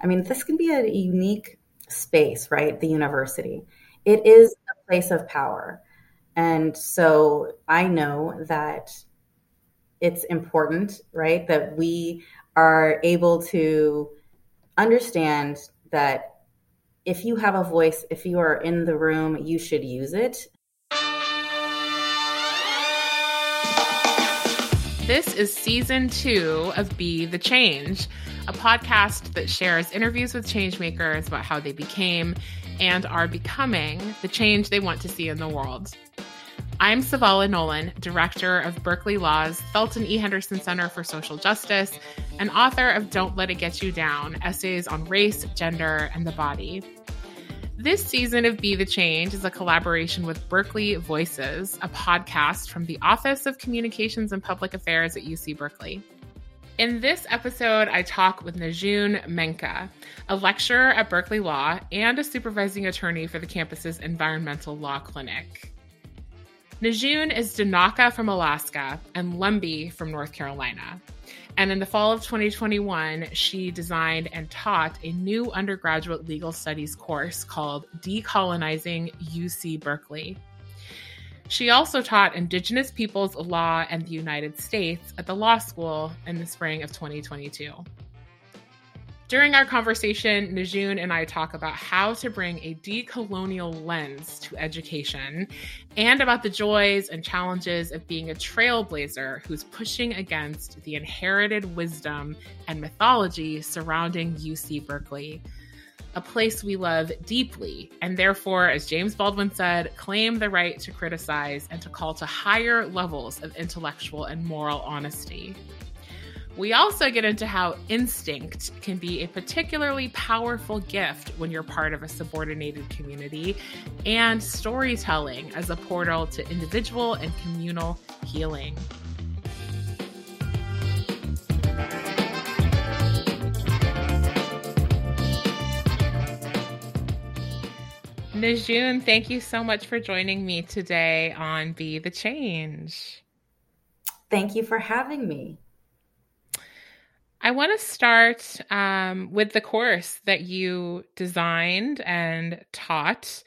I mean, this can be a unique space, right? The university. It is a place of power. And so I know that it's important, right, that we are able to understand that if you have a voice, if you are in the room, you should use it. This is season two of Be the Change, a podcast that shares interviews with changemakers about how they became and are becoming the change they want to see in the world. I'm Savala Nolan, director of Berkeley Law's Thelton E. Henderson Center for Social Justice and author of Don't Let It Get You Down essays on race, gender, and the body. This season of Be the Change is a collaboration with Berkeley Voices, a podcast from the Office of Communications and Public Affairs at UC Berkeley. In this episode, I talk with Nazune Menka, a lecturer at Berkeley Law and a supervising attorney for the campus's Environmental Law Clinic. Najun is Danaka from Alaska and Lumbee from North Carolina. And in the fall of 2021, she designed and taught a new undergraduate legal studies course called Decolonizing UC Berkeley. She also taught Indigenous Peoples Law and the United States at the law school in the spring of 2022. During our conversation, Nazune and I talk about how to bring a decolonial lens to education and about the joys and challenges of being a trailblazer who's pushing against the inherited wisdom and mythology surrounding UC Berkeley, a place we love deeply, and therefore, as James Baldwin said, claim the right to criticize and to call to higher levels of intellectual and moral honesty. We also get into how instinct can be a particularly powerful gift when you're part of a subordinated community, and storytelling as a portal to individual and communal healing. Nazune, thank you so much for joining me today on Be the Change. Thank you for having me. I want to start um, with the course that you designed and taught.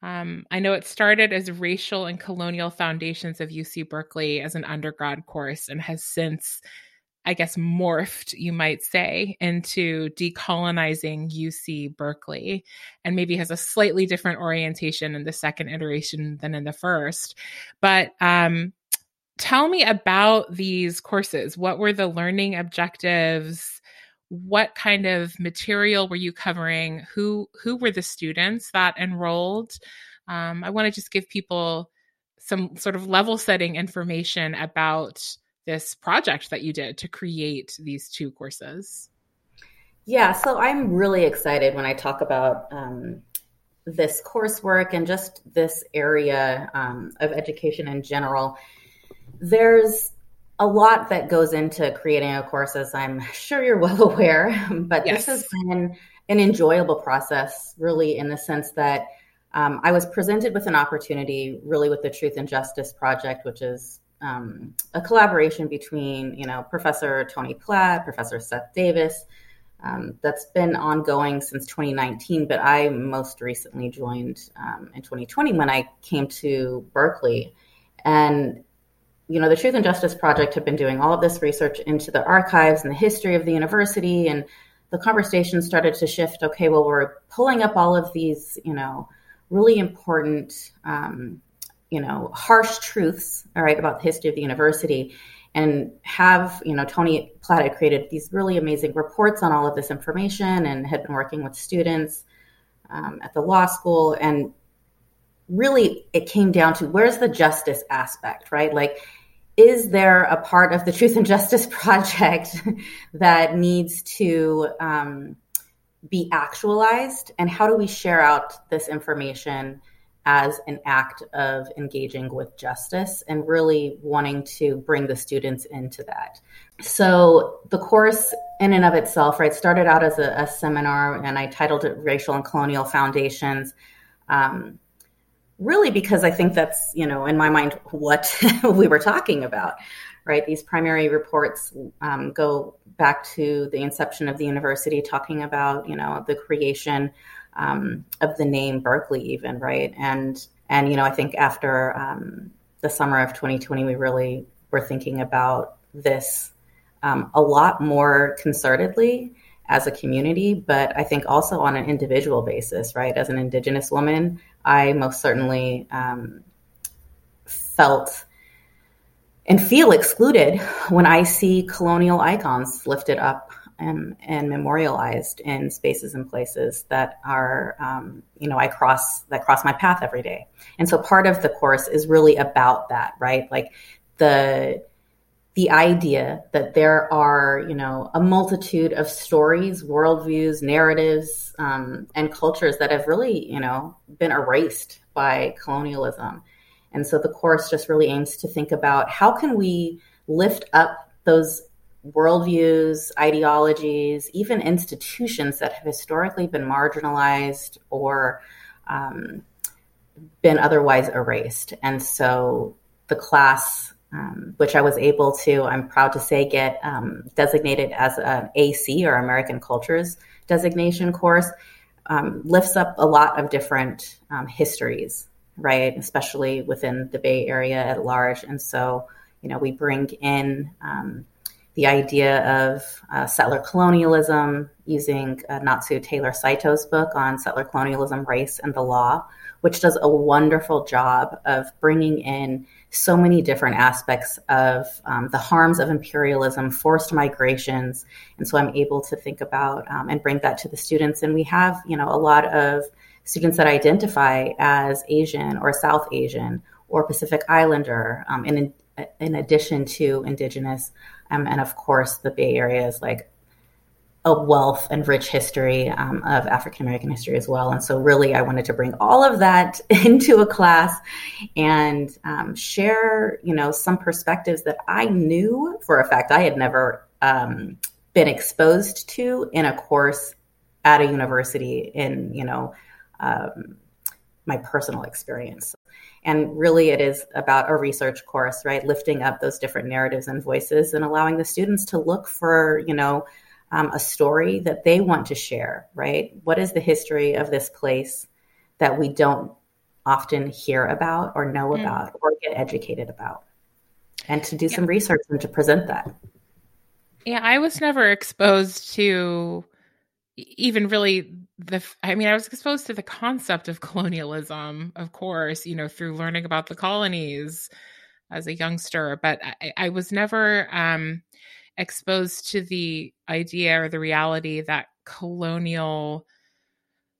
Um, I know it started as Racial and Colonial Foundations of UC Berkeley as an undergrad course and has since, I guess, morphed, you might say, into decolonizing UC Berkeley and maybe has a slightly different orientation in the second iteration than in the first. But um, tell me about these courses. What were the learning objectives? What kind of material were you covering? Who who were the students that enrolled? Um, I want to just give people some sort of level setting information about this project that you did to create these two courses. Yeah, so I'm really excited when I talk about um, this coursework and just this area um, of education in general there's a lot that goes into creating a course, as I'm sure you're well aware. But yes. this has been an enjoyable process, really, in the sense that um, I was presented with an opportunity, really, with the Truth and Justice Project, which is um, a collaboration between, you know, Professor Tony Platt, Professor Seth Davis. Um, that's been ongoing since 2019, but I most recently joined um, in 2020 when I came to Berkeley. And you know, the Truth and Justice Project had been doing all of this research into the archives and the history of the university, and the conversation started to shift. Okay, well, we're pulling up all of these, you know, really important, um, you know, harsh truths, all right, about the history of the university, and have, you know, Tony Platt had created these really amazing reports on all of this information, and had been working with students um, at the law school, and really it came down to where's the justice aspect, right? Like is there a part of the Truth and Justice Project that needs to um, be actualized? And how do we share out this information as an act of engaging with justice and really wanting to bring the students into that? So, the course in and of itself, right, started out as a, a seminar and I titled it Racial and Colonial Foundations. Um, really because I think that's, you know, in my mind, what we were talking about, right? These primary reports um, go back to the inception of the university, talking about, you know, the creation um, of the name Berkeley, even, right? And, and, you know, I think after um, the summer of 2020, we really were thinking about this um, a lot more concertedly as a community, but I think also on an individual basis, right? As an Indigenous woman, I most certainly um, felt and feel excluded when I see colonial icons lifted up and, and memorialized in spaces and places that are, um, you know, I cross that cross my path every day. And so part of the course is really about that, right? Like the the idea that there are, you know, a multitude of stories, worldviews, narratives, um, and cultures that have really, you know, been erased by colonialism. And so the course just really aims to think about how can we lift up those worldviews, ideologies, even institutions that have historically been marginalized or um, been otherwise erased. And so the class um, which I was able to, I'm proud to say, get um, designated as an AC or American Cultures designation course, um, lifts up a lot of different um, histories, right? Especially within the Bay Area at large. And so, you know, we bring in um, the idea of uh, settler colonialism using uh, Natsu Taylor Saito's book on settler colonialism, race, and the law, which does a wonderful job of bringing in so many different aspects of um, the harms of imperialism, forced migrations, and so I'm able to think about um, and bring that to the students. And we have, you know, a lot of students that identify as Asian or South Asian or Pacific Islander, um, in in addition to Indigenous, um, and of course the Bay Area is like a wealth and rich history um, of African American history as well. And so, really, I wanted to bring all of that into a class and um, share, you know, some perspectives that I knew for a fact I had never um, been exposed to in a course at a university in, you know, um, my personal experience. And really, it is about a research course, right? Lifting up those different narratives and voices and allowing the students to look for, you know, um, a story that they want to share, right? What is the history of this place that we don't often hear about or know mm. about or get educated about? And to do yeah. some research and to present that. Yeah, I was never exposed to even really the i mean i was exposed to the concept of colonialism of course you know through learning about the colonies as a youngster but i, I was never um exposed to the idea or the reality that colonial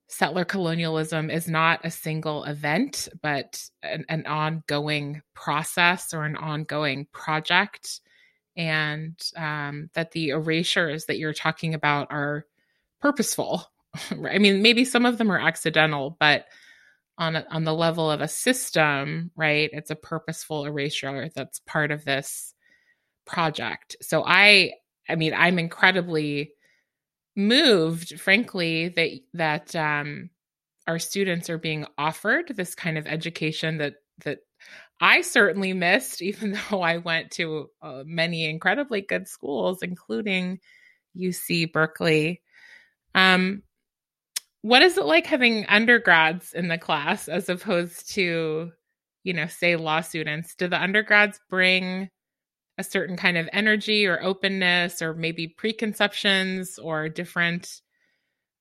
settler colonialism is not a single event, but an, an, ongoing process or an ongoing project. And um, that the erasures that you're talking about are purposeful. I mean, maybe some of them are accidental, but on on the level of a system, right? It's a purposeful erasure that's part of this project. So I I mean I'm incredibly moved frankly that that um our students are being offered this kind of education that that I certainly missed even though I went to uh, many incredibly good schools including UC Berkeley. Um what is it like having undergrads in the class as opposed to you know say law students do the undergrads bring a certain kind of energy or openness or maybe preconceptions or different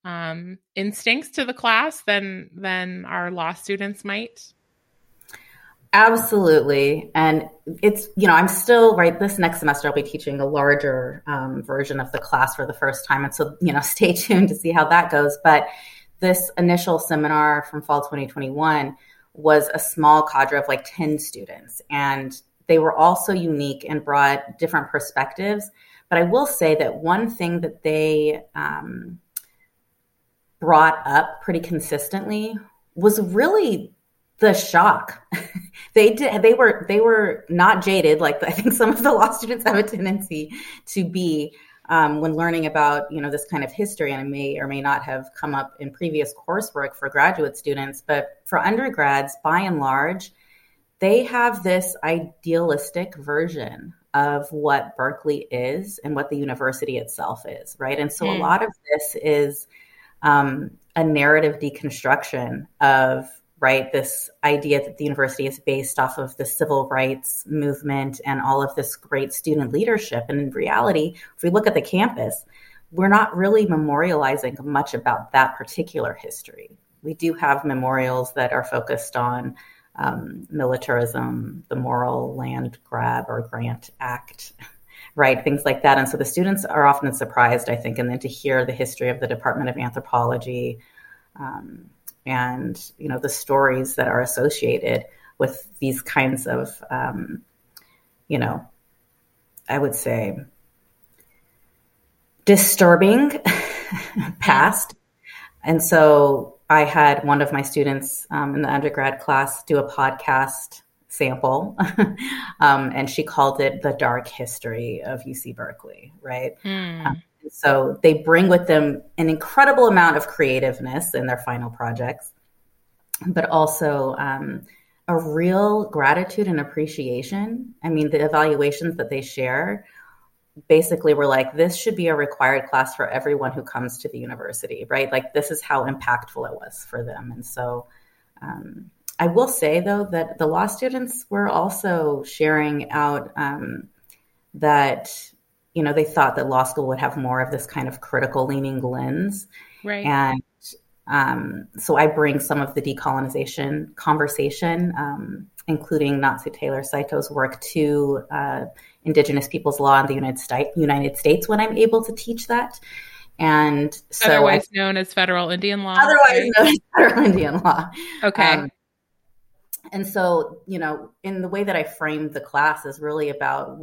um, instincts to the class than than our law students might? Absolutely. And it's you know i'm still right this next semester i'll be teaching a larger um, version of the class for the first time. And so you know stay tuned to see how that goes. But this initial seminar from fall 2021 was a small cadre of like 10 students. And they were also unique and brought different perspectives. But I will say that one thing that they um, brought up pretty consistently was really the shock. they did. They were. They were not jaded like I think some of the law students have a tendency to be. um, when learning about you know this kind of history, and it may or may not have come up in previous coursework for graduate students, but for undergrads, by and large, they have this idealistic version of what Berkeley is and what the university itself is, right? And so mm. a hmm. lot of this is um, a narrative deconstruction of right this idea that the university is based off of the civil rights movement and all of this great student leadership and in reality if we look at the campus we're not really memorializing much about that particular history we do have memorials that are focused on um, militarism the Morrill land grab or grant act right things like that. And so the students are often surprised i think and then to hear the history of the department of anthropology um, and you know the stories that are associated with these kinds of um, you know i would say disturbing past. And so i had one of my students um, in the undergrad class do a podcast sample um, and she called it the dark history of uc berkeley right mm. um, so they bring with them an incredible amount of creativeness in their final projects, but also um, a real gratitude and appreciation. I mean, the evaluations that they share basically were like, this should be a required class for everyone who comes to the university, right? Like, this is how impactful it was for them. And so, um, I will say though that the law students were also sharing out um, that you know, they thought that law school would have more of this kind of critical leaning lens. Right. And um, so I bring some of the decolonization conversation, um, including Natsu Taylor Saito's work to uh, Indigenous people's law in the United, St- United States when I'm able to teach that. And so otherwise I, known as federal Indian law. Otherwise right? known as federal Indian law. Okay. Um, and so, you know, in the way that I framed the class is really about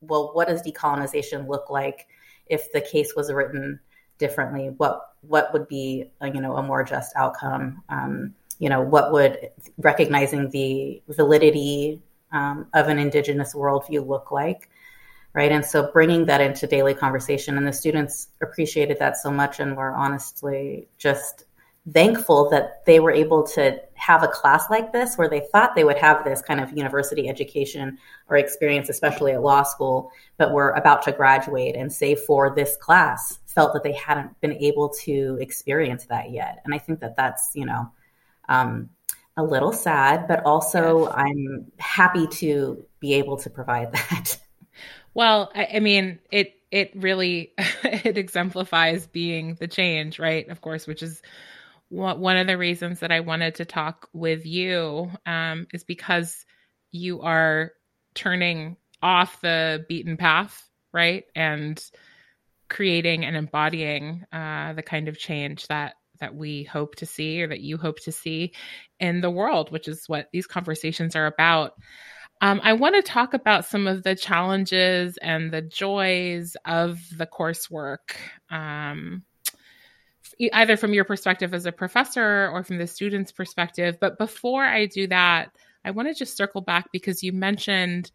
well, what does decolonization look like if the case was written differently? What what would be a, you know a more just outcome? Um, you know, what would recognizing the validity um, of an indigenous worldview look like? Right. And so bringing that into daily conversation, and the students appreciated that so much and were honestly just thankful that they were able to have a class like this where they thought they would have this kind of university education or experience, especially at law school, but were about to graduate and say for this class felt that they hadn't been able to experience that yet. And I think that that's, you know, um, a little sad, but also yes. I'm happy to be able to provide that. Well, I, I mean, it it really it exemplifies being the change, right? Of course, which is one of the reasons that I wanted to talk with you um, is because you are turning off the beaten path, right, and creating and embodying uh, the kind of change that that we hope to see or that you hope to see in the world, which is what these conversations are about. Um, I want to talk about some of the challenges and the joys of the coursework. Um, either from your perspective as a professor or from the student's perspective. But before I do that, I want to just circle back because you mentioned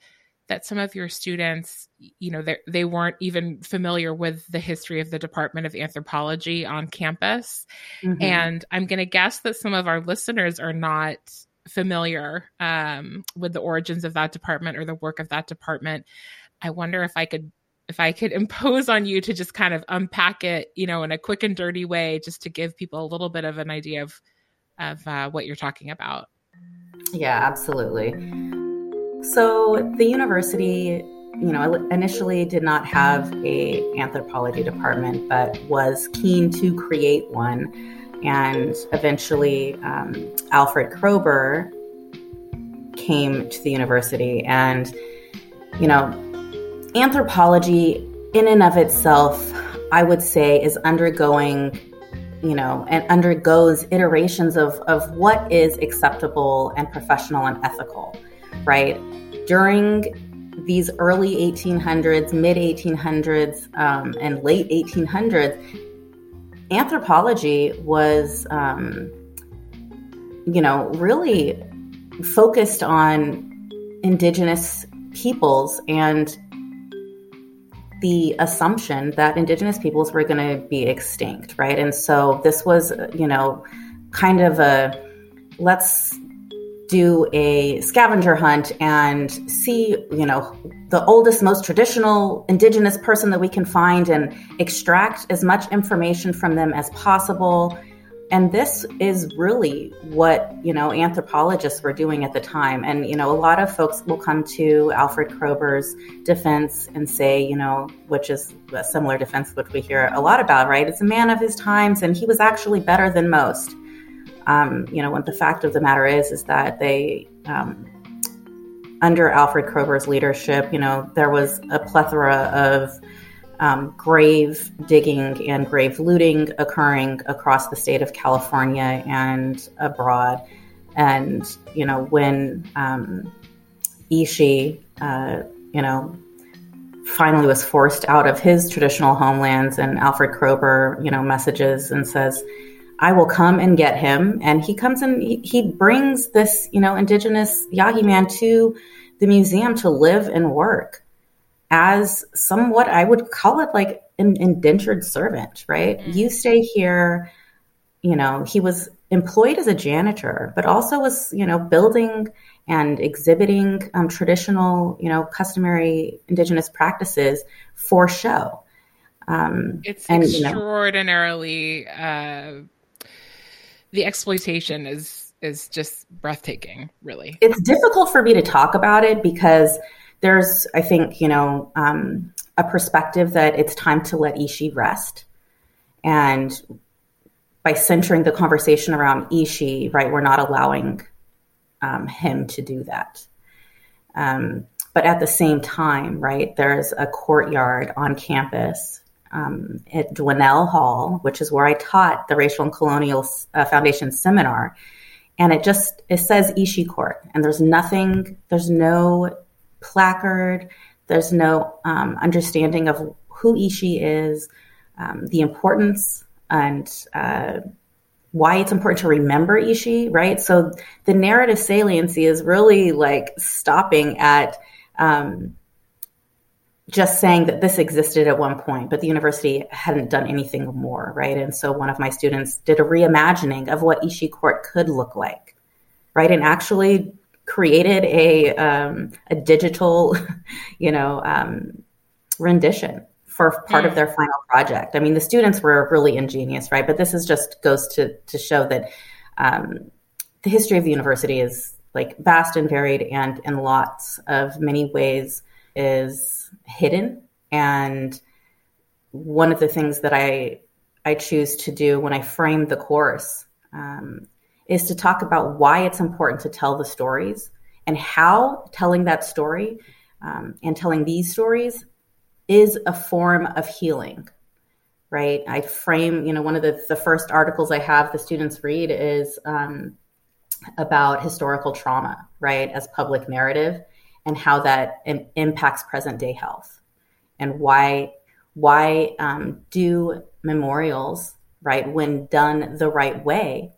that some of your students, you know, they, they weren't even familiar with the history of the Department of Anthropology on campus. Mm-hmm. And I'm going to guess that some of our listeners are not familiar um, with the origins of that department or the work of that department. I wonder if I could if I could impose on you to just kind of unpack it, you know, in a quick and dirty way, just to give people a little bit of an idea of of uh, what you're talking about. Yeah, absolutely. So the university, you know, initially did not have a anthropology department, but was keen to create one, and eventually um, Alfred Kroeber came to the university, and you know anthropology, in and of itself, I would say, is undergoing, you know, and undergoes iterations of, of what is acceptable and professional and ethical, right? During these early 1800s, mid 1800s, um, and late 1800s, anthropology was, um, you know, really focused on indigenous peoples and the assumption that indigenous peoples were going to be extinct, right? And so this was, you know, kind of a let's do a scavenger hunt and see, you know, the oldest, most traditional indigenous person that we can find and extract as much information from them as possible. And this is really what, you know, anthropologists were doing at the time. And, you know, a lot of folks will come to Alfred Kroeber's defense and say, you know, which is a similar defense, which we hear a lot about, right? It's a man of his times and he was actually better than most. Um, you know, what the fact of the matter is, is that they, um, under Alfred Kroeber's leadership, you know, there was a plethora of um, grave digging and grave looting occurring across the state of California and abroad. And, you know, when um, Ishi, uh, you know, finally was forced out of his traditional homelands, and Alfred Kroeber, you know, messages and says, I will come and get him. And he comes and he, he brings this, you know, indigenous Yahi man to the museum to live and work as somewhat, I would call it like an indentured servant, right? Mm-hmm. You stay here, you know, he was employed as a janitor, but also was, you know, building and exhibiting um, traditional, you know, customary indigenous practices for show. Um, it's and, extraordinarily you know, uh, the exploitation is is just breathtaking really. It's difficult for me to talk about it because there's i think you know um, a perspective that it's time to let ishi rest. And by centering the conversation around ishi right we're not allowing um, him to do that. Um, but at the same time right there's a courtyard on campus um, at Dwinelle Hall, which is where I taught the Racial and Colonial uh, Foundation seminar. And it just it says Ishi Court, and there's nothing, there's no placard, there's no um, understanding of who Ishi is, um, the importance, and uh, why it's important to remember Ishi, right? So the narrative saliency is really like stopping at um, just saying that this existed at one point, but the university hadn't done anything more, right? And so one of my students did a reimagining of what Ishi Court could look like, right? And actually created a um, a digital, you know, um, rendition for part of their final project. I mean, the students were really ingenious, right? But this is just goes to to show that um, the history of the university is like vast and varied, and in lots of many ways is hidden. And one of the things that I I choose to do when I frame the course um, is to talk about why it's important to tell the stories and how telling that story um, and telling these stories is a form of healing right i frame you know one of the, the first articles i have the students read is um, about historical trauma right as public narrative and how that Im- impacts present day health. And why why um, do memorials right when done the right way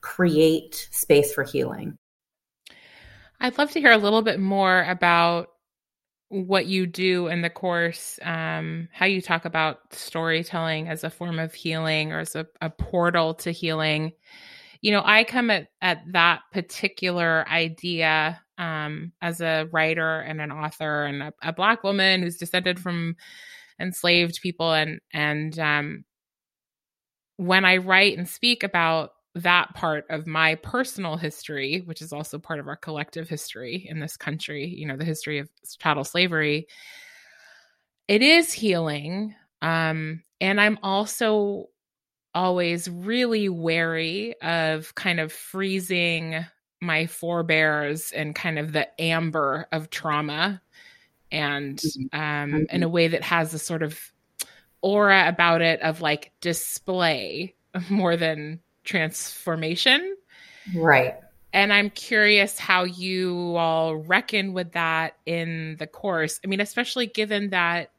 create space for healing? I'd love to hear a little bit more about what you do in the course um, how you talk about storytelling as a form of healing or as a, a portal to healing. You know i come at, at that particular idea um, as a writer and an author and a, a, black woman who's descended from enslaved people and and um, when I write and speak about that part of my personal history, which is also part of our collective history in this country, you know, the history of chattel slavery, it is healing. Um, and I'm also always really wary of kind of freezing my forebears and kind of the amber of trauma and mm-hmm. um, mm-hmm. in a way that has a sort of aura about it of like display more than transformation. Right. And I'm curious how you all reckon with that in the course. I mean, especially given that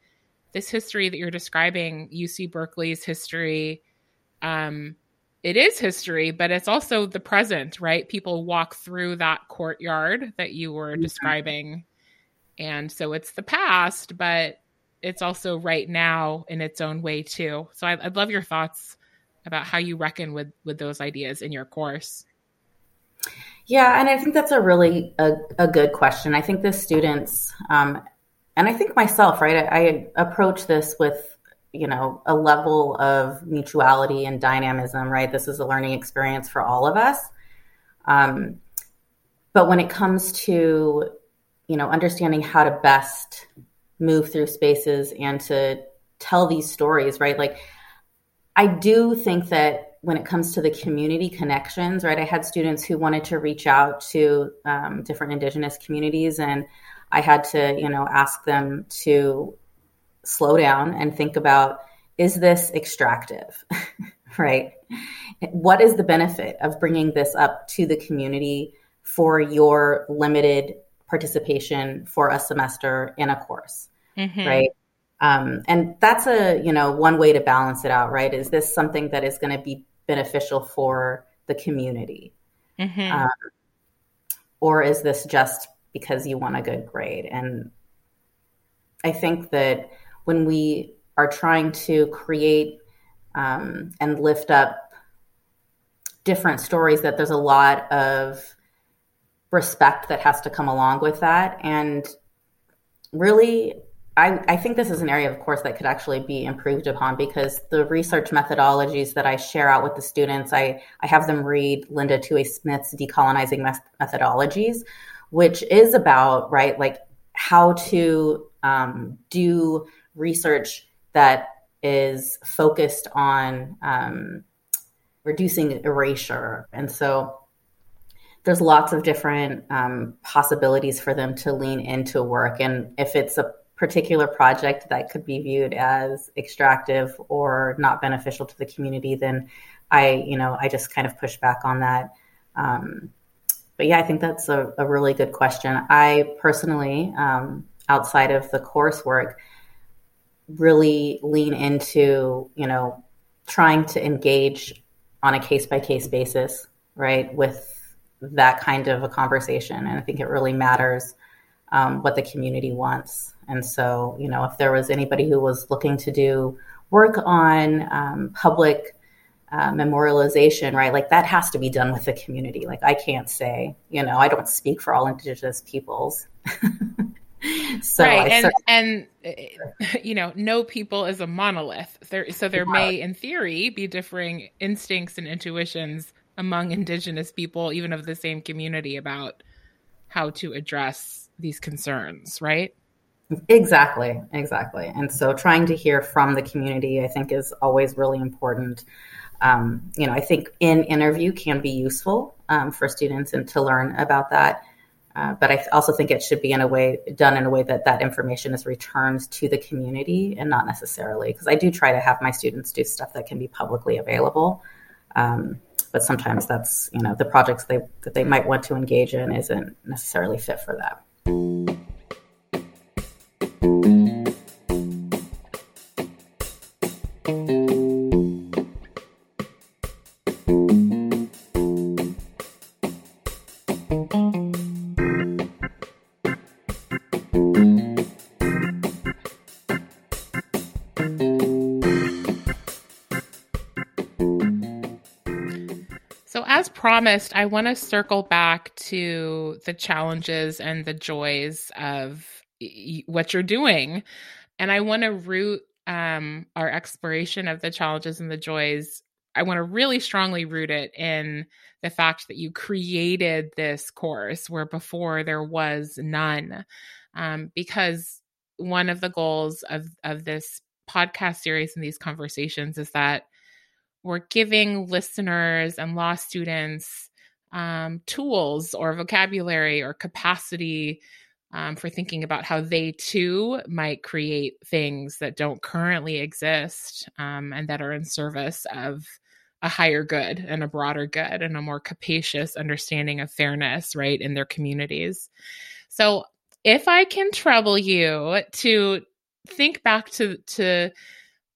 this history that you're describing, UC Berkeley's history, um, it is history, but it's also the present, right? People walk through that courtyard that you were mm-hmm. describing. And so it's the past, but it's also right now in its own way too. So I, I'd love your thoughts about how you reckon with with those ideas in your course. Yeah, and I think that's a really a, a good question. I think the students, um, and I think myself, right? I, I approach this with you know a level of mutuality and dynamism, right? This is a learning experience for all of us. Um, but when it comes to you know understanding how to best move through spaces and to tell these stories, right? Like I do think that when it comes to the community connections, right? I had students who wanted to reach out to um, different Indigenous communities, and I had to, you know, ask them to slow down and think about is this extractive, right? What is the benefit of bringing this up to the community for your limited participation for a semester in a course, mm-hmm. right? Um, and that's a you know one way to balance it out, right? Is this something that is going to be beneficial for the community? Mm-hmm. Um, or is this just because you want a good grade? And I think that when we are trying to create um, and lift up different stories, that there's a lot of respect that has to come along with that. And really, I, I, think this is an area, of course, that could actually be improved upon because the research methodologies that I share out with the students, I, I have them read Linda Tuhiwai Smith's Decolonizing Methodologies, which is about, right, like how to um, do research that is focused on um, reducing erasure. And so there's lots of different um, possibilities for them to lean into work. And if it's a particular project that could be viewed as extractive or not beneficial to the community, then I, you know, I just kind of push back on that. Um, but yeah, I think that's a, a, really good question. I personally, um, outside of the coursework, really lean into, you know, trying to engage on a case by case basis, right, with that kind of a conversation. And I think it really matters um, what the community wants. And so, you know, if there was anybody who was looking to do work on um, public uh, memorialization, right, like that has to be done with the community. Like I can't say, you know, I don't speak for all Indigenous peoples. so right, and and you know, no people is a monolith. There, so there yeah. may, in theory, be differing instincts and intuitions among Indigenous people, even of the same community, about how to address these concerns, right? Exactly, exactly. And so trying to hear from the community, I think, is always really important. Um, you know, I think in interview can be useful um, for students and to learn about that. Uh, but I also think it should be in a way done in a way that that information is returned to the community and not necessarily because I do try to have my students do stuff that can be publicly available. Um, but sometimes that's you know the projects they that they might want to engage in isn't necessarily fit for that. Promised, I want to circle back to the challenges and the joys of what you're doing. And I want to root um, our exploration of the challenges and the joys. I want to really strongly root it in the fact that you created this course where before there was none. Um, because one of the goals of, of this podcast series and these conversations is that we're giving listeners and law students um, tools or vocabulary or capacity um, for thinking about how they too might create things that don't currently exist um, and that are in service of a higher good and a broader good and a more capacious understanding of fairness, right, in their communities. So, if I can trouble you to think back to to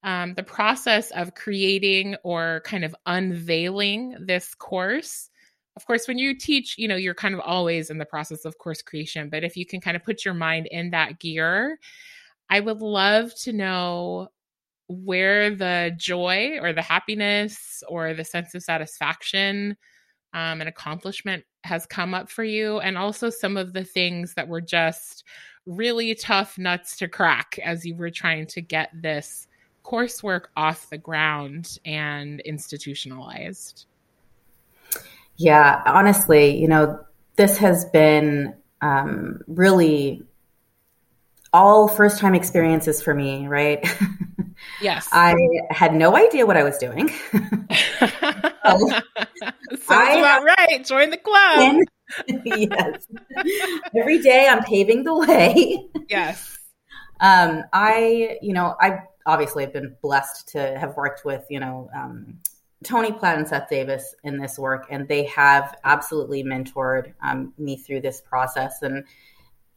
um, the process of creating or kind of unveiling this course. Of course when you teach you know you're kind of always in the process of course creation but if you can kind of put your mind in that gear I would love to know where the joy or the happiness or the sense of satisfaction um, and accomplishment has come up for you, and also some of the things that were just really tough nuts to crack as you were trying to get this coursework off the ground and institutionalized. Yeah, honestly, you know, this has been um, really all first time experiences for me, right? Yes. I had no idea what I was doing. Sounds I, about right. Join the club. yes. Every day I'm paving the way. Yes. Um, I, you know, I obviously I've been blessed to have worked with, you know, um, Tony Platt and Seth Davis in this work, and they have absolutely mentored um, me through this process. And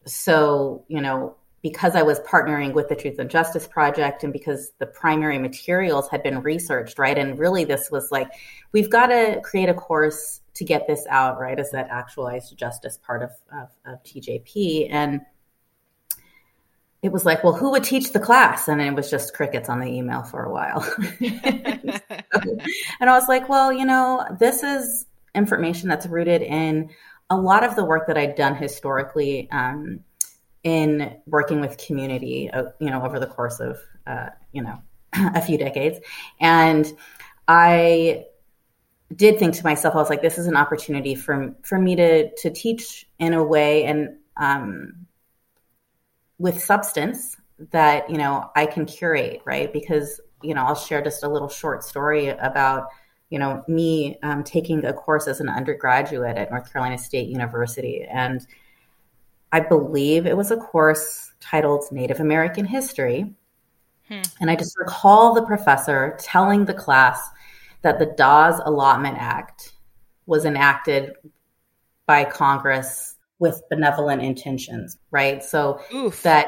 so, you know, because I was partnering with the Truth and Justice Project and because the primary materials had been researched, right? And really, this was like, we've got to create a course to get this out, right? As that actualized justice part of, of, of TJP. And it was like, well, who would teach the class? And it was just crickets on the email for a while. and I was like, well, you know, this is information that's rooted in a lot of the work that I'd done historically. Um, in working with community, uh, you know, over the course of, uh, you know, a few decades. And I did think to myself, I was like, this is an opportunity for, for me to, to teach in a way and um, with substance that, you know, I can curate, right? Because, you know, I'll share just a little short story about, you know, me um, taking a course as an undergraduate at North Carolina State University. And I believe it was a course titled Native American History. Hmm. And I just recall the professor telling the class that the Dawes Allotment Act was enacted by Congress with benevolent intentions, right? So Oof. that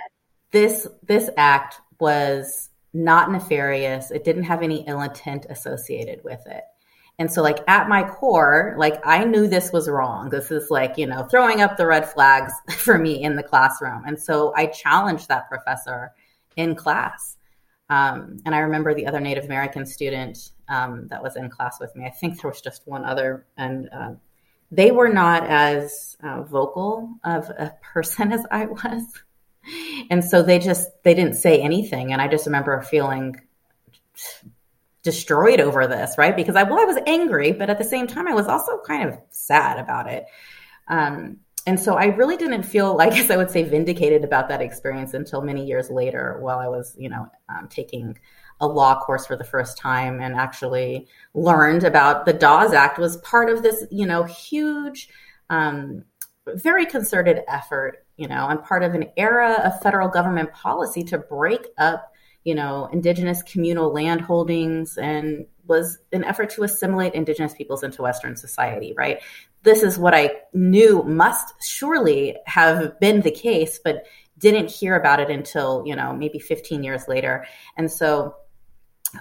this this act was not nefarious. It didn't have any ill intent associated with it. And so, like, at my core, like, I knew this was wrong. This is like, you know, throwing up the red flags for me in the classroom. And so I challenged that professor in class. Um, and I remember the other Native American student um, that was in class with me. I think there was just one other, and uh, they were not as uh, vocal of a person as I was. And so they just they didn't say anything. And I just remember feeling destroyed over this, right? Because I, well, I was angry, but at the same time, I was also kind of sad about it. Um, and so I really didn't feel like, as I would say, vindicated about that experience until many years later, while I was, you know, um, taking a law course for the first time and actually learned about the Dawes Act was part of this, you know, huge, um, very concerted effort, you know, and part of an era of federal government policy to break up you know, indigenous communal land holdings and was an effort to assimilate indigenous peoples into Western society, right? This is what I knew must surely have been the case, but didn't hear about it until, you know, maybe 15 years later. And so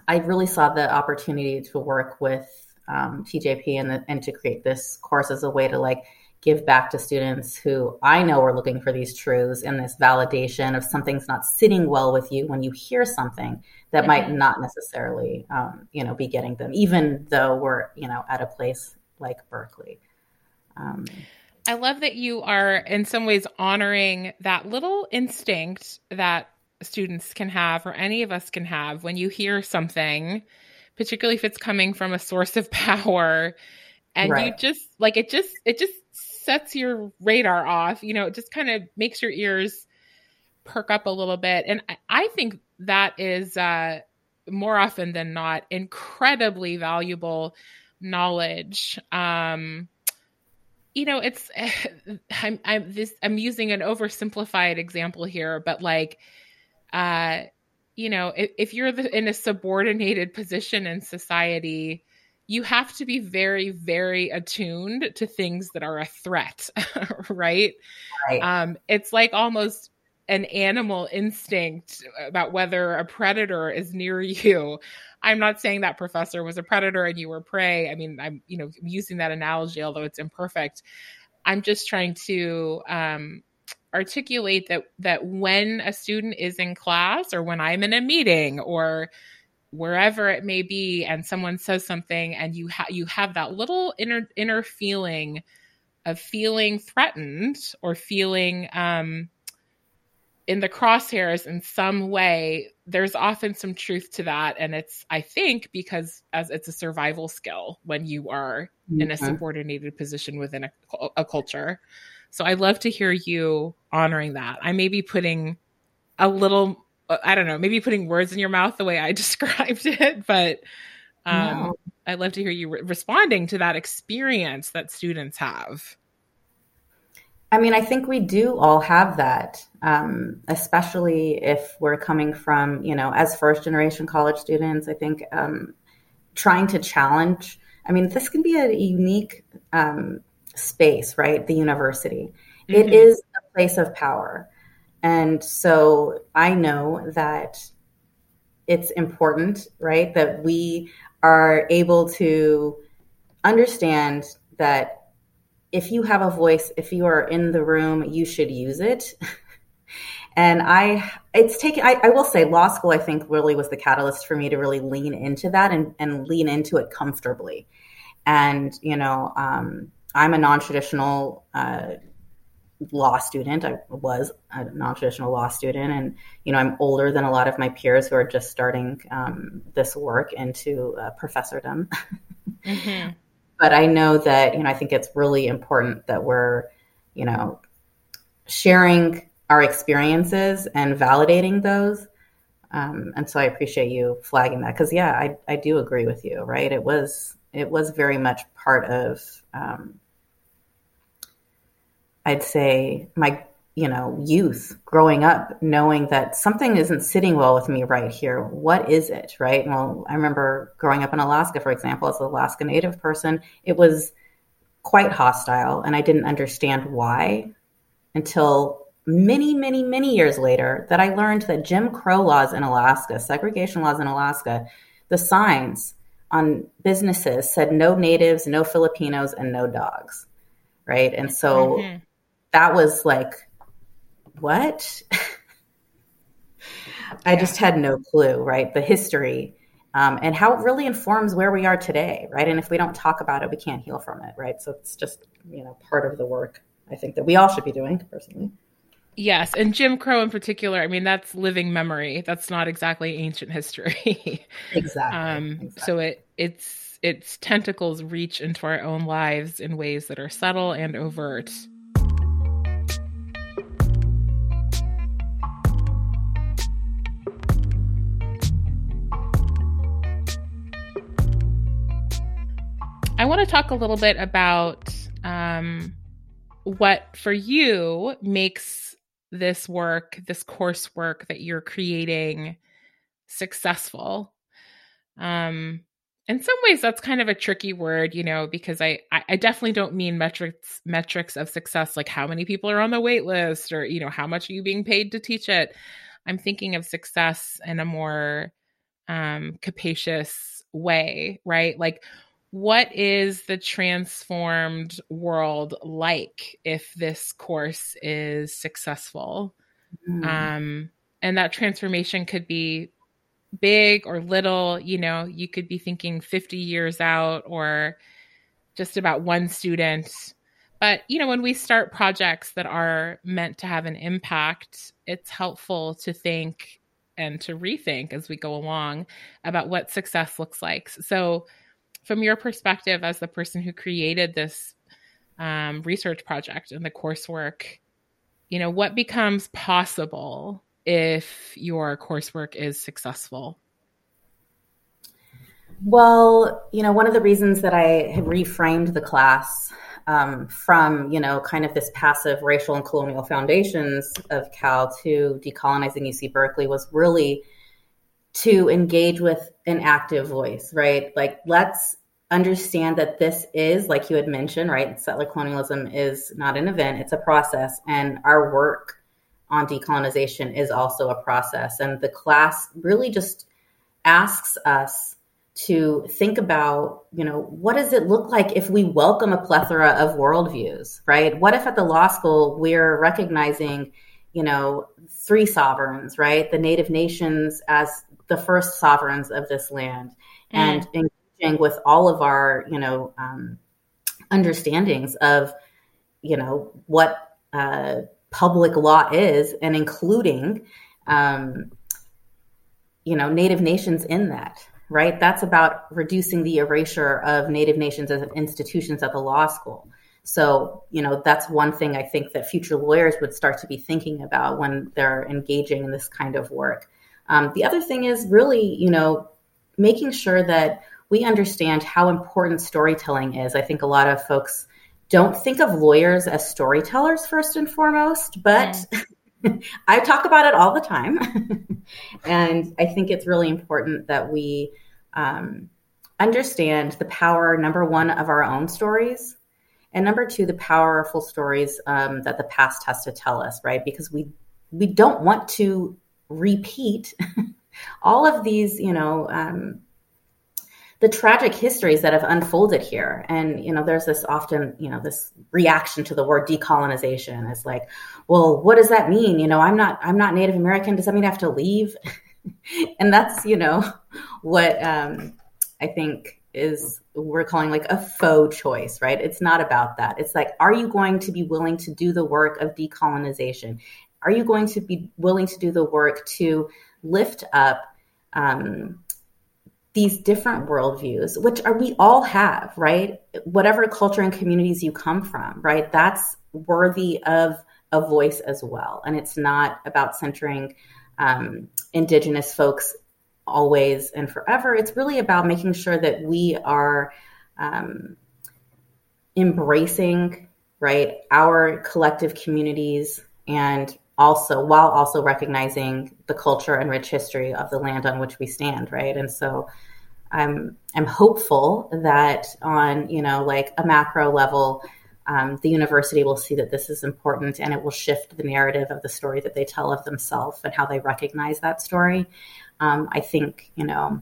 I really saw the opportunity to work with um, TJP and, the, and to create this course as a way to like give back to students who I know are looking for these truths and this validation of something's not sitting well with you when you hear something that mm-hmm. might not necessarily, um, you know, be getting them, even though we're, you know, at a place like Berkeley. Um, I love that you are in some ways honoring that little instinct that students can have or any of us can have when you hear something, particularly if it's coming from a source of power and right. you just like it just it just sets your radar off. You know, it just kind of makes your ears perk up a little bit. And I, think that is uh, more often than not incredibly valuable knowledge. Um, you know, it's I'm I'm this I'm using an oversimplified example here, but like, uh, you know, if, if you're the, in a subordinated position in society, you have to be very very attuned to things that are a threat right, right. Um, it's like almost an animal instinct about whether a predator is near you. I'm not saying that professor was a predator and you were prey. I mean i'm you know using that analogy although it's imperfect i'm just trying to um, articulate that that when a student is in class or when I'm in a meeting or wherever it may be and someone says something and you have you have that little inner inner feeling of feeling threatened or feeling um, in the crosshairs in some way there's often some truth to that and it's i think because as it's a survival skill when you are mm-hmm. in a mm-hmm. subordinated position within a, a culture so i love to hear you honoring that i may be putting a little uh, i don't know maybe putting words in your mouth the way i described it but um, no. i'd love to hear you re- responding to that experience that students have I mean, I think we do all have that, um, especially if we're coming from, you know, as first generation college students. I think um, trying to challenge, I mean, this can be a unique um, space, right? The university. Mm-hmm. It is a place of power. And so I know that it's important, right, that we are able to understand that if you have a voice, if you are in the room, you should use it. and I, it's taken, I, I, will say law school, I think really was the catalyst for me to really lean into that and, and lean into it comfortably. And, you know, um, I'm a non-traditional, uh, law student. I was a non-traditional law student, and you know I'm older than a lot of my peers who are just starting um, this work into uh, professordom. mm-hmm but I know that, you know, I think it's really important that we're, you know, sharing our experiences and validating those. Um, and so I appreciate you flagging that because, yeah, I, I do agree with you, right? It was it was very much part of, um, I'd say, my you know, youth growing up knowing that something isn't sitting well with me right here. What is it, right? Well, I remember growing up in Alaska, for example, as an Alaska Native person, it was quite hostile, and I didn't understand why until many, many, many years later that I learned that Jim Crow laws in Alaska, segregation laws in Alaska, the signs on businesses said no natives, no Filipinos, and no dogs, right? And so mm-hmm. That was like what? I just had no clue, right? The history um, and how it really informs where we are today, right? And if we don't talk about it, we can't heal from it, right? So it's just, you know, part of the work I think that we all should be doing personally. Yes, and Jim Crow in particular, I mean, that's living memory. That's not exactly ancient history. exactly. Um, exactly. So it it's its tentacles reach into our own lives in ways that are subtle and overt. I want to talk a little bit about um, what for you makes this work, this coursework that you're creating successful. Um, in some ways, that's kind of a tricky word, you know, because I, I definitely don't mean metrics metrics of success like how many people are on the wait list or you know how much are you being paid to teach it. I'm thinking of success in a more um, capacious way, right? Like what is the transformed world like if this course is successful? Mm. Um, and that transformation could be big or little. You know, you could be thinking 50 years out or just about one student. But, you know, when we start projects that are meant to have an impact, it's helpful to think and to rethink as we go along about what success looks like. So, from your perspective as the person who created this um, research project and the coursework, you know, what becomes possible if your coursework is successful? Well, you know, one of the reasons that I reframed the class um, from, you know, kind of this passive racial and colonial foundations of Cal to decolonizing UC Berkeley was really to engage with an active voice, right? Like, let's understand that this is, like you had mentioned, right? Settler colonialism is not an event, it's a process. And our work on decolonization is also a process. And the class really just asks us to think about, you know, what does it look like if we welcome a plethora of worldviews, right? What if at the law school we're recognizing, you know, three sovereigns, right? The native nations as the first sovereigns of this land mm. and engaging with all of our, you know, um, understandings of, you know, what uh, public law is and including, um, you know, native nations in that right? That's about reducing the erasure of Native nations as institutions at the law school. So, you know, that's one thing I think that future lawyers would start to be thinking about when they're engaging in this kind of work. Um, the other thing is really, you know, making sure that we understand how important storytelling is. I think a lot of folks don't think of lawyers as storytellers first and foremost, but. I talk about it all the time. and I think it's really important that we um, understand the power, number one, of our own stories. And number two, the powerful stories um, that the past has to tell us, right? Because we we don't want to repeat all of these, you know, um, the tragic histories that have unfolded here. And, you know, there's this often, you know, this reaction to the word decolonization is like, well, what does that mean? You know, I'm not, I'm not Native American. Does that mean I have to leave? and that's, you know, what um, I think is we're calling like a faux choice, right? It's not about that. It's like, are you going to be willing to do the work of decolonization? Are you going to be willing to do the work to lift up um, these different worldviews, which are we all have, right? Whatever culture and communities you come from, right? That's worthy of a voice as well. And it's not about centering um, Indigenous folks always and forever. It's really about making sure that we are um, embracing, right, our collective communities and also while also recognizing the culture and rich history of the land on which we stand, right? And so I'm I'm hopeful that on you know like a macro level, um, the university will see that this is important and it will shift the narrative of the story that they tell of themselves and how they recognize that story. Um, I think you know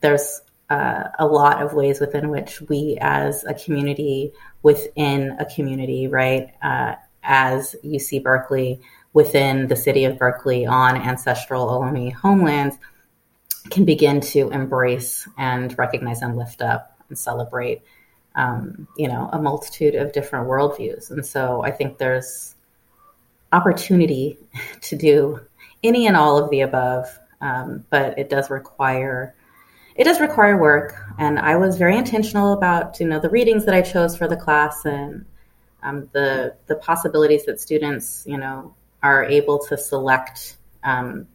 there's uh, a lot of ways within which we as a community within a community, right, uh, as UC Berkeley within the city of Berkeley on ancestral Ohlone homelands can begin to embrace and recognize and lift up and celebrate, um, you know, a multitude of different worldviews. And so I think there's opportunity to do any and all of the above, um, but it does require it does require work. And I was very intentional about you know the readings that I chose for the class and um, the the possibilities that students you know are able to select um,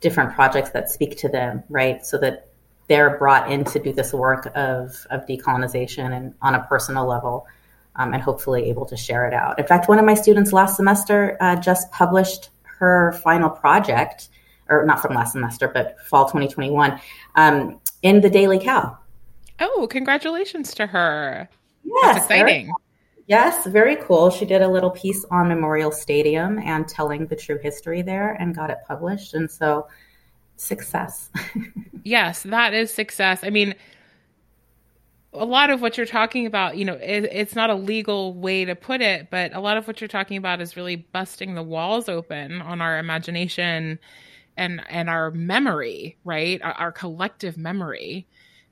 different projects that speak to them, right? So that they're brought in to do this work of, of decolonization and on a personal level um, and hopefully able to share it out. In fact, one of my students last semester uh, just published her final project, or not from last semester, but fall 2021, um, in the Daily Cal. Oh, congratulations to her. Yes, That's exciting. Yes, very cool. She did a little piece on Memorial Stadium and telling the true history there and got it published. And so, success. yes, that is success. I mean, a lot of what you're talking about, you know, it, it's not a legal way to put it, but a lot of what you're talking about is really busting the walls open on our imagination and and our memory, right? Our, our collective memory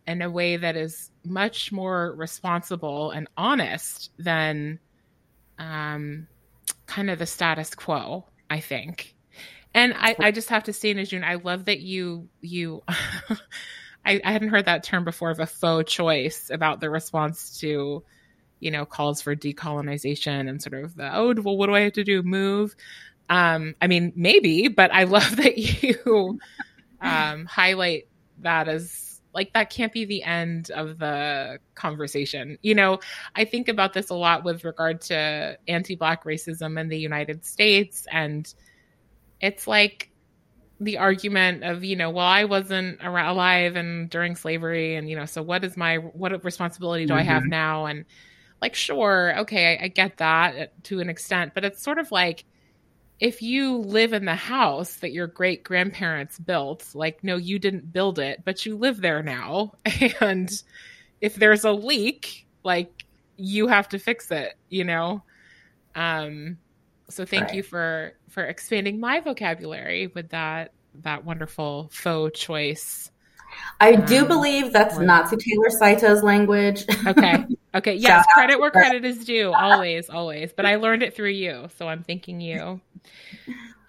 in a way that is much more responsible and honest than um, kind of the status quo, I think. And I, I just have to say, Nazune, I love that you you I, I hadn't heard that term before of a faux choice about the response to, you know, calls for decolonization and sort of the oh well what do I have to do? Move. Um, I mean, maybe, but I love that you um, highlight that as like that can't be the end of the conversation. You know, I think about this a lot with regard to anti-black racism in the United States and it's like the argument of you know well i wasn't alive and during slavery and you know so what is my what responsibility do mm-hmm. i have mm-hmm. now and like sure okay I, I, get that to an extent but it's sort of like if you live in the house that your great grandparents built, like, no, you didn't build it, but you live there now. And if there's a leak, like, you have to fix it, you know? Um, so thank right. you for for expanding my vocabulary with that that wonderful faux choice. I um, do believe that's word. Natsu Taylor Saito's language. okay. Okay. Yes. credit where credit is due. Always, always. But I learned it through you. So I'm thanking you.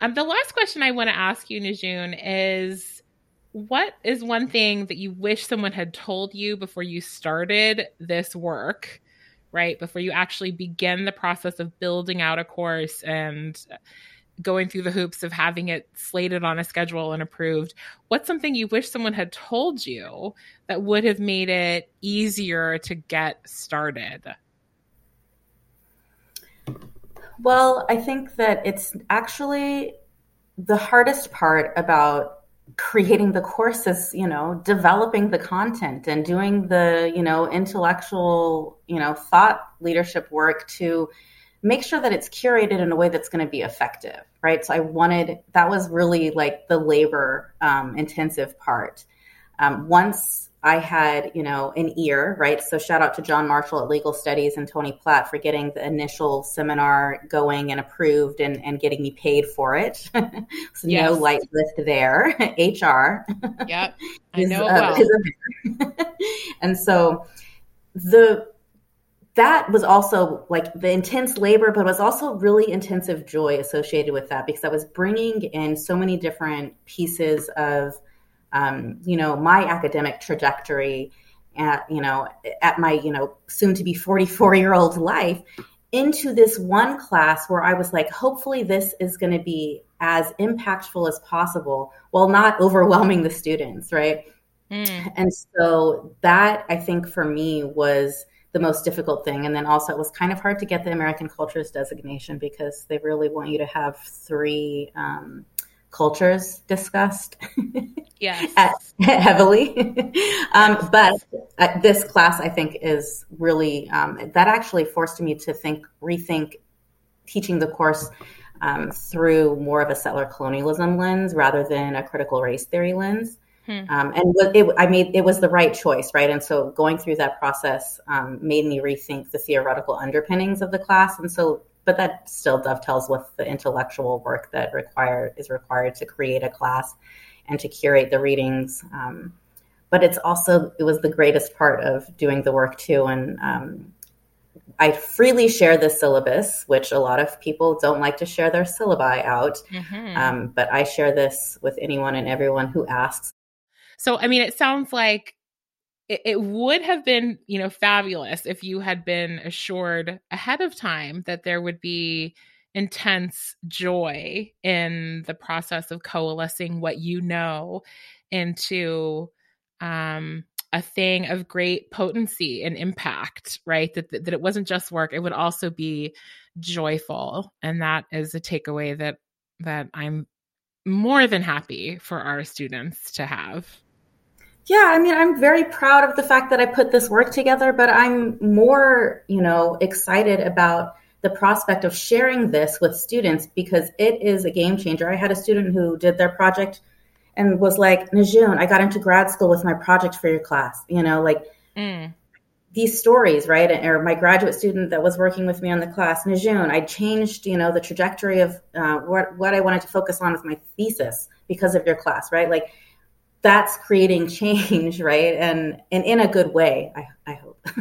Um, the last question I want to ask you, Nazune, is what is one thing that you wish someone had told you before you started this work right? Before you actually begin the process of building out a course and going through the hoops of having it slated on a schedule and approved. What's something you wish someone had told you that would have made it easier to get started? Well, I think that it's actually the hardest part about creating the courses you know developing the content and doing the you know intellectual you know thought leadership work to make sure that it's curated in a way that's going to be effective right? So i wanted that was really like the labor um, intensive part. Um, once I had, you know, an ear, right? So shout out to John Marshall at Legal Studies and Tony Platt for getting the initial seminar going and approved and, and getting me paid for it. so yes. no light lift there. HR. Yep. I is, know uh, well. and so the that was also like the intense labor, but was also really intensive joy associated with that because I was bringing in so many different pieces of um, you know, my academic trajectory at, you know, at my, you know, soon to be 44 year old life into this one class where I was like, hopefully this is going to be as impactful as possible while not overwhelming the students, right? Mm. And so that I think for me was the most difficult thing. And then also it was kind of hard to get the American Cultures designation because they really want you to have three um, cultures discussed. Yes. heavily. um, but uh, this class, I think, is really, um, that actually forced me to think, rethink teaching the course um, through more of a settler colonialism lens rather than a critical race theory lens. Hmm. Um, and it, I made it was the right choice, right? And so going through that process um, made me rethink the theoretical underpinnings of the class. And so but that still dovetails with the intellectual work that require is required to create a class and to curate the readings. Um, but it's also it was the greatest part of doing the work too, and um, I freely share the syllabus, which a lot of people don't like to share their syllabi out. Mm-hmm. Um, but I share this with anyone and everyone who asks. So, I mean, it sounds like it, it would have been, you know, fabulous if you had been assured ahead of time that there would be intense joy in the process of coalescing what you know into um, a thing of great potency and impact, right? That, that it wasn't just work; it would also be joyful, and that is a takeaway that that I'm more than happy for our students to have. Yeah, I mean, I'm very proud of the fact that I put this work together, but I'm more, you know, excited about the prospect of sharing this with students because it is a game changer. I had a student who did their project and was like, Nazune, I got into grad school with my project for your class. You know, like mm. these stories, right? Or my graduate student that was working with me on the class, Nazune, I changed, you know, the trajectory of uh, what, what I wanted to focus on with my thesis because of your class, right? Like that's creating change, right? And and in a good way, I, I hope.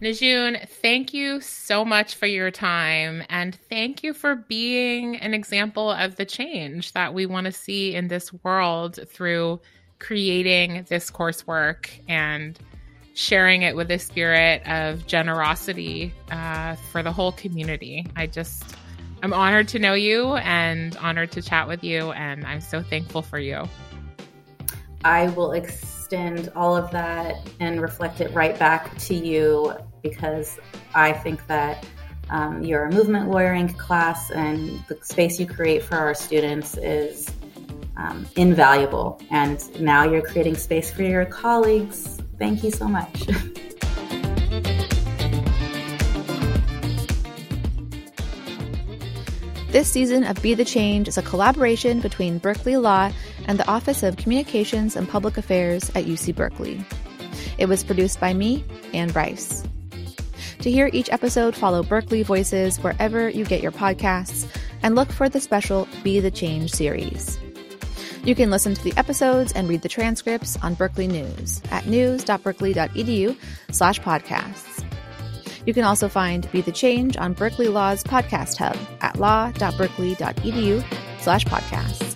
Nazune, thank you so much for your time and thank you for being an example of the change that we want to see in this world through creating this coursework and sharing it with a spirit of generosity uh, for the whole community. I just, I'm honored to know you and honored to chat with you, and I'm so thankful for you. I will extend all of that and reflect it right back to you because I think that um, your movement lawyering class and the space you create for our students is um, invaluable. And now you're creating space for your colleagues. Thank you so much. This season of Be the Change is a collaboration between Berkeley Law and the Office of Communications and Public Affairs at UC Berkeley. It was produced by me, Anne Brice. To hear each episode, follow Berkeley Voices wherever you get your podcasts and look for the special Be the Change series. You can listen to the episodes and read the transcripts on Berkeley News at news.berkeley.edu slash podcasts. You can also find Be the Change on Berkeley Law's podcast hub at law.berkeley.edu slash podcasts.